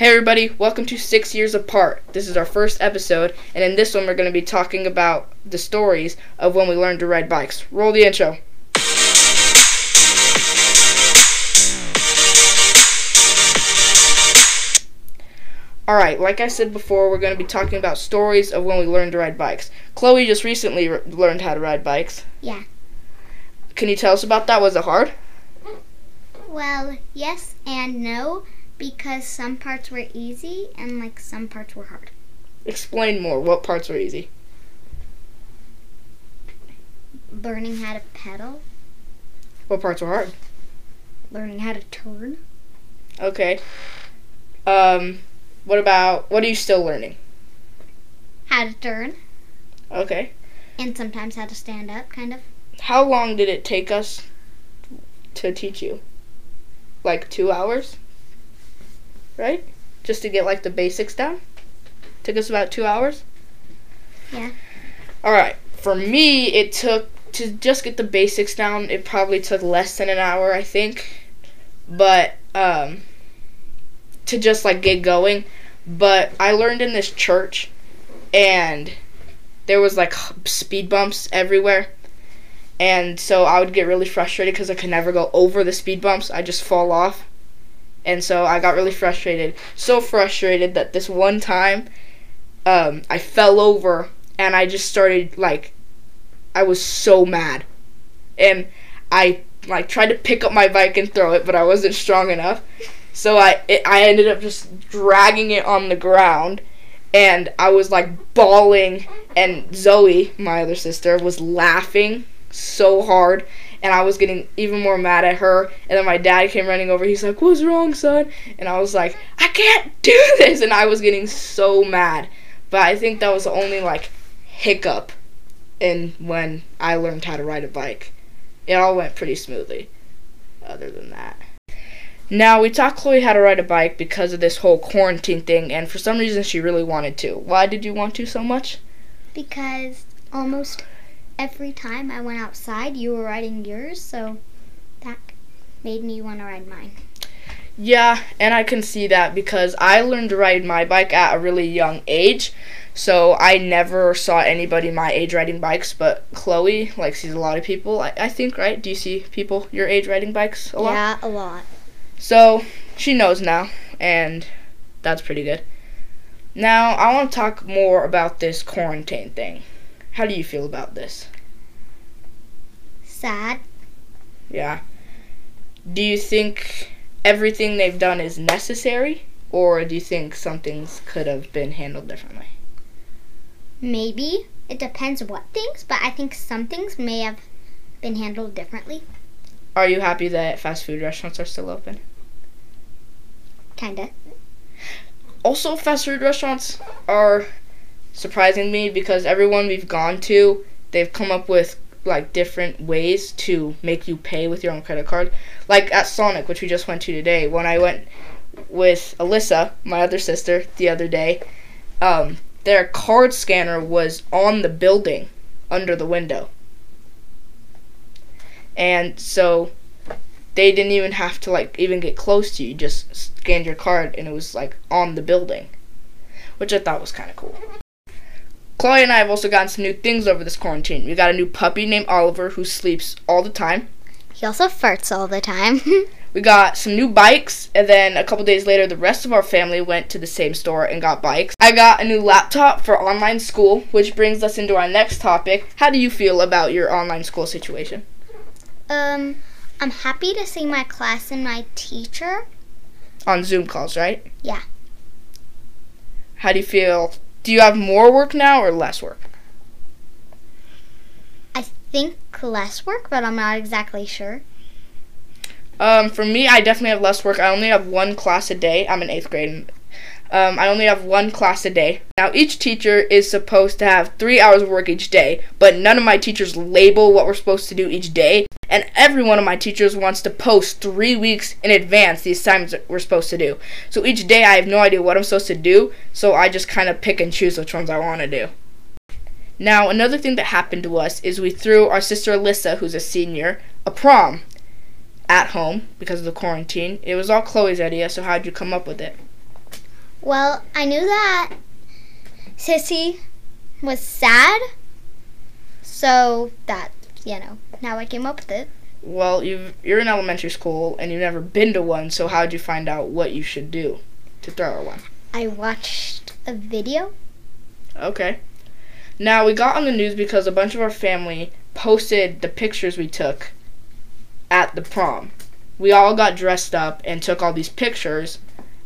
Hey everybody, welcome to Six Years Apart. This is our first episode, and in this one we're going to be talking about the stories of when we learned to ride bikes. Roll the intro. Alright, like I said before, we're going to be talking about stories of when we learned to ride bikes. Chloe just recently r- learned how to ride bikes. Yeah. Can you tell us about that? Was it hard? Well, yes and no, because some parts were easy and like some parts were hard. Explain more. What parts were easy? Learning how to pedal, What parts were hard? learning how to turn. Okay. Um, what about, what are you still learning? How to turn, Okay. and sometimes how to stand up, kind of. How long did it take us to teach you? Like two hours? Right? Just to get like the basics down? Took us about two hours? Yeah. Alright. For me, it took, to just get the basics down, it probably took less than an hour, I think. But, um, to just like get going. But I learned in this church, and there was like speed bumps everywhere. And so I would get really frustrated because I could never go over the speed bumps. I just fall off. And so I got really frustrated. So frustrated that this one time um, I fell over and I just started like I was so mad. And I like tried to pick up my bike and throw it, but I wasn't strong enough. So I it, I ended up just dragging it on the ground and I was like bawling and Zoe, my other sister, was laughing so hard and I was getting even more mad at her. And then my dad came running over. He's like what's wrong son? And I was like I can't do this. And I was getting so mad. But I think that was the only like hiccup in when I learned how to ride a bike. It all went pretty smoothly other than that. Now we taught Chloe how to ride a bike because of this whole quarantine thing and for some reason she really wanted to. Why did you want to so much? Because almost every time I went outside, you were riding yours, so that made me want to ride mine. Yeah, and I can see that because I learned to ride my bike at a really young age. So I never saw anybody my age riding bikes, but Chloe like sees a lot of people. I, I think, right? Do you see people your age riding bikes a lot? Yeah, a lot. So she knows now, and that's pretty good. Now I want to talk more about this quarantine thing. How do you feel about this? Sad. Yeah. Do you think everything they've done is necessary, or do you think some things could have been handled differently? Maybe. It depends what things, but I think some things may have been handled differently. Are you happy that fast food restaurants are still open? Kinda. Also, fast food restaurants are surprising me because everyone we've gone to, they've come up with like different ways to make you pay with your own credit card. Like at Sonic, which we just went to today, when I went with Alyssa, my other sister, the other day, um, their card scanner was on the building under the window. And so they didn't even have to like even get close to you, just scanned your card and it was like on the building. Which I thought was kind of cool. Chloe and I have also gotten some new things over this quarantine. We got a new puppy named Oliver who sleeps all the time. He also farts all the time. We got some new bikes, and then a couple days later, the rest of our family went to the same store and got bikes. I got a new laptop for online school, which brings us into our next topic. How do you feel about your online school situation? um, I'm happy to see my class and my teacher. On Zoom calls, right? Yeah. How do you feel? Do you have more work now or less work? I think less work, but I'm not exactly sure. Um, for me, I definitely have less work. I only have one class a day. I'm in eighth grade. Um, I only have one class a day. Now, each teacher is supposed to have three hours of work each day, but none of my teachers label what we're supposed to do each day. And every one of my teachers wants to post three weeks in advance the assignments we're supposed to do. So each day I have no idea what I'm supposed to do, so I just kind of pick and choose which ones I want to do. Now, another thing that happened to us is we threw our sister Alyssa, who's a senior, a prom at home because of the quarantine. It was all Chloe's idea, so how'd you come up with it? Well, I knew that Sissy was sad, so that you know. Now I came up with it. Well, you you're in elementary school and you've never been to one, so how'd you find out what you should do to throw her one? I watched a video. Okay. Now we got on the news because a bunch of our family posted the pictures we took at the prom. We all got dressed up and took all these pictures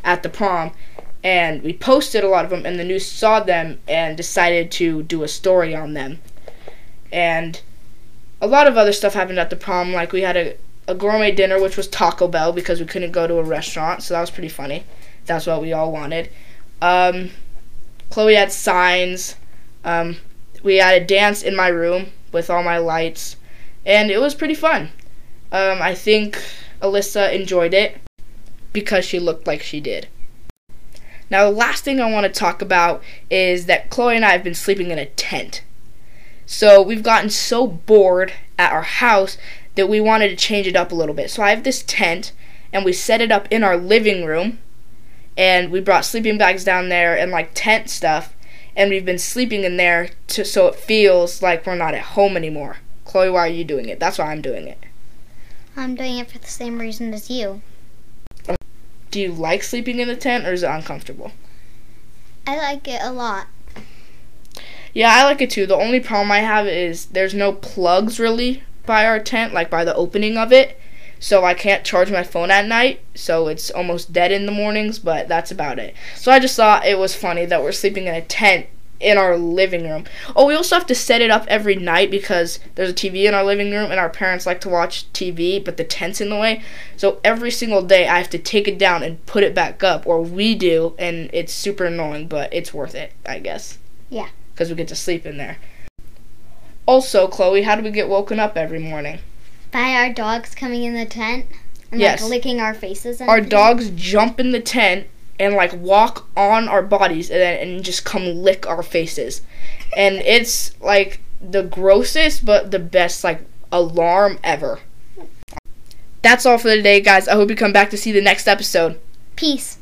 at the prom and we posted a lot of them and the news saw them and decided to do a story on them. And a lot of other stuff happened at the prom like we had a, a gourmet dinner which was Taco Bell because we couldn't go to a restaurant, so that was pretty funny. That's what we all wanted. Um, Chloe had signs. Um, we had a dance in my room with all my lights, and it was pretty fun. Um, I think Alyssa enjoyed it because she looked like she did. Now, the last thing I want to talk about is that Chloe and I have been sleeping in a tent. So, we've gotten so bored at our house that we wanted to change it up a little bit. So, I have this tent, and we set it up in our living room, and we brought sleeping bags down there and like tent stuff, and we've been sleeping in there to, so it feels like we're not at home anymore. Chloe, why are you doing it? That's why I'm doing it. I'm doing it for the same reason as you. Do you like sleeping in the tent or is it uncomfortable? I like it a lot. Yeah, I like it too. The only problem I have is there's no plugs really by our tent, like by the opening of it. So I can't charge my phone at night, so it's almost dead in the mornings, but that's about it. So I just thought it was funny that we're sleeping in a tent in our living room. Oh, we also have to set it up every night because there's a TV in our living room and our parents like to watch TV, but the tent's in the way. So every single day I have to take it down and put it back up, or we do, and it's super annoying, but it's worth it, I guess. Yeah. Because we get to sleep in there. Also, Chloe, how do we get woken up every morning? By our dogs coming in the tent and Yes. like licking our faces. And Our dogs jump in the tent and like walk on our bodies and, then- and just come lick our faces. And it's like the grossest but the best like alarm ever. That's all for today, guys. I hope you come back to see the next episode. Peace.